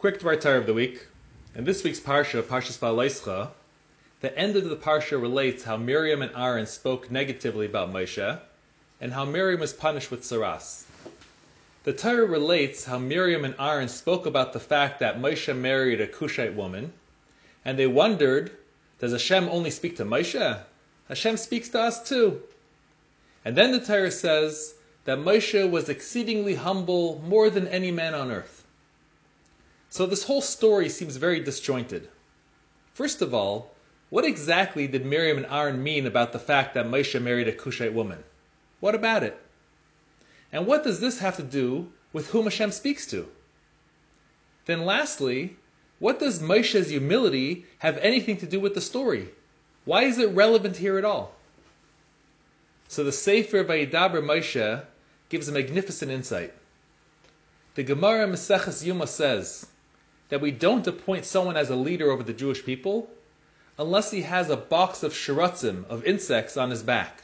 Quick Dvar Torah of the week. In this week's Parsha, Parshas Beha'aloscha, the end of the Parsha relates how Miriam and Aaron spoke negatively about Moshe, and how Miriam was punished with tzaraas. The Torah relates how Miriam and Aaron spoke about the fact that Moshe married a Cushite woman, and they wondered, does Hashem only speak to Moshe? Hashem speaks to us too. And then the Torah says that Moshe was exceedingly humble more than any man on earth. So this whole story seems very disjointed. First of all, what exactly did Miriam and Aaron mean about the fact that Moshe married a Cushite woman? What about it? And what does this have to do with whom Hashem speaks to? Then lastly, what does Moshe's humility have anything to do with the story? Why is it relevant here at all? So the Sefer Vayidaber Moshe gives a magnificent insight. The Gemara Maseches Yuma says, that we don't appoint someone as a leader over the Jewish people unless he has a box of shiratzim, of insects, on his back.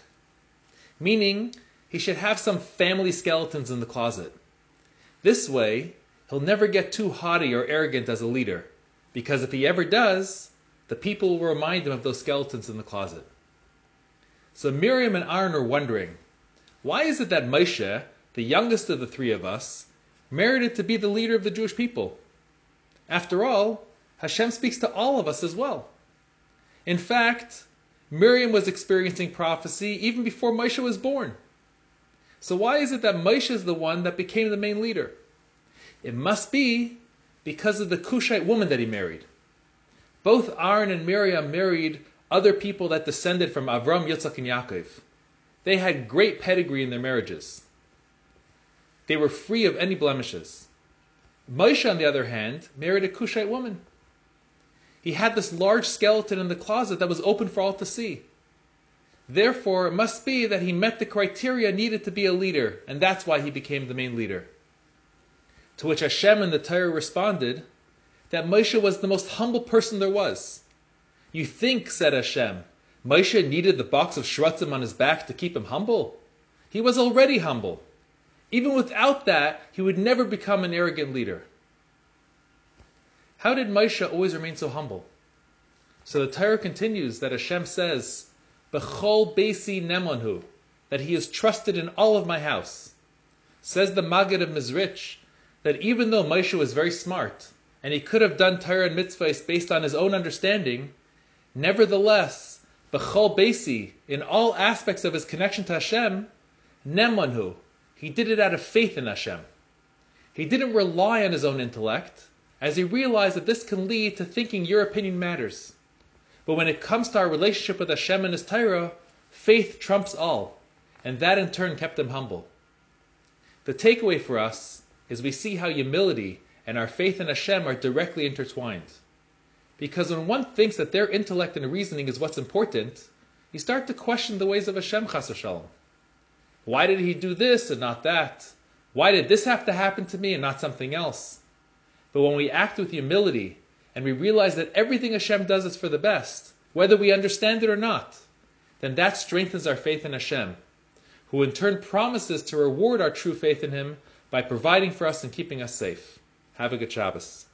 Meaning, he should have some family skeletons in the closet. This way, he'll never get too haughty or arrogant as a leader, because if he ever does, the people will remind him of those skeletons in the closet. So Miriam and Aaron are wondering, why is it that Moshe, the youngest of the three of us, merited to be the leader of the Jewish people? After all, Hashem speaks to all of us as well. In fact, Miriam was experiencing prophecy even before Moshe was born. So why is it that Moshe is the one that became the main leader? It must be because of the Cushite woman that he married. Both Aaron and Miriam married other people that descended from Avram, Yitzchak, and Yaakov. They had great pedigree in their marriages. They were free of any blemishes. Moshe, on the other hand, married a Cushite woman. He had this large skeleton in the closet that was open for all to see. Therefore, it must be that he met the criteria needed to be a leader, and that's why he became the main leader. To which Hashem and the Torah responded that Moshe was the most humble person there was. You think, said Hashem, Moshe needed the box of shratzim on his back to keep him humble? He was already humble. Even without that, he would never become an arrogant leader. How did Moshe always remain so humble? So the Torah continues that Hashem says, Bechol Besi Nemonhu, that he is trusted in all of my house. Says the Maggid of Mezrich that even though Moshe was very smart, and he could have done Torah and mitzvahs based on his own understanding, nevertheless, Bechol Besi, in all aspects of his connection to Hashem, Nemonhu, he did it out of faith in Hashem. He didn't rely on his own intellect, as he realized that this can lead to thinking your opinion matters. But when it comes to our relationship with Hashem and His Torah, faith trumps all, and that in turn kept him humble. The takeaway for us is we see how humility and our faith in Hashem are directly intertwined. Because when one thinks that their intellect and reasoning is what's important, you start to question the ways of Hashem chas v'shalom. Why did he do this and not that? Why did this have to happen to me and not something else? But when we act with humility and we realize that everything Hashem does is for the best, whether we understand it or not, then that strengthens our faith in Hashem, who in turn promises to reward our true faith in Him by providing for us and keeping us safe. Have a good Shabbos.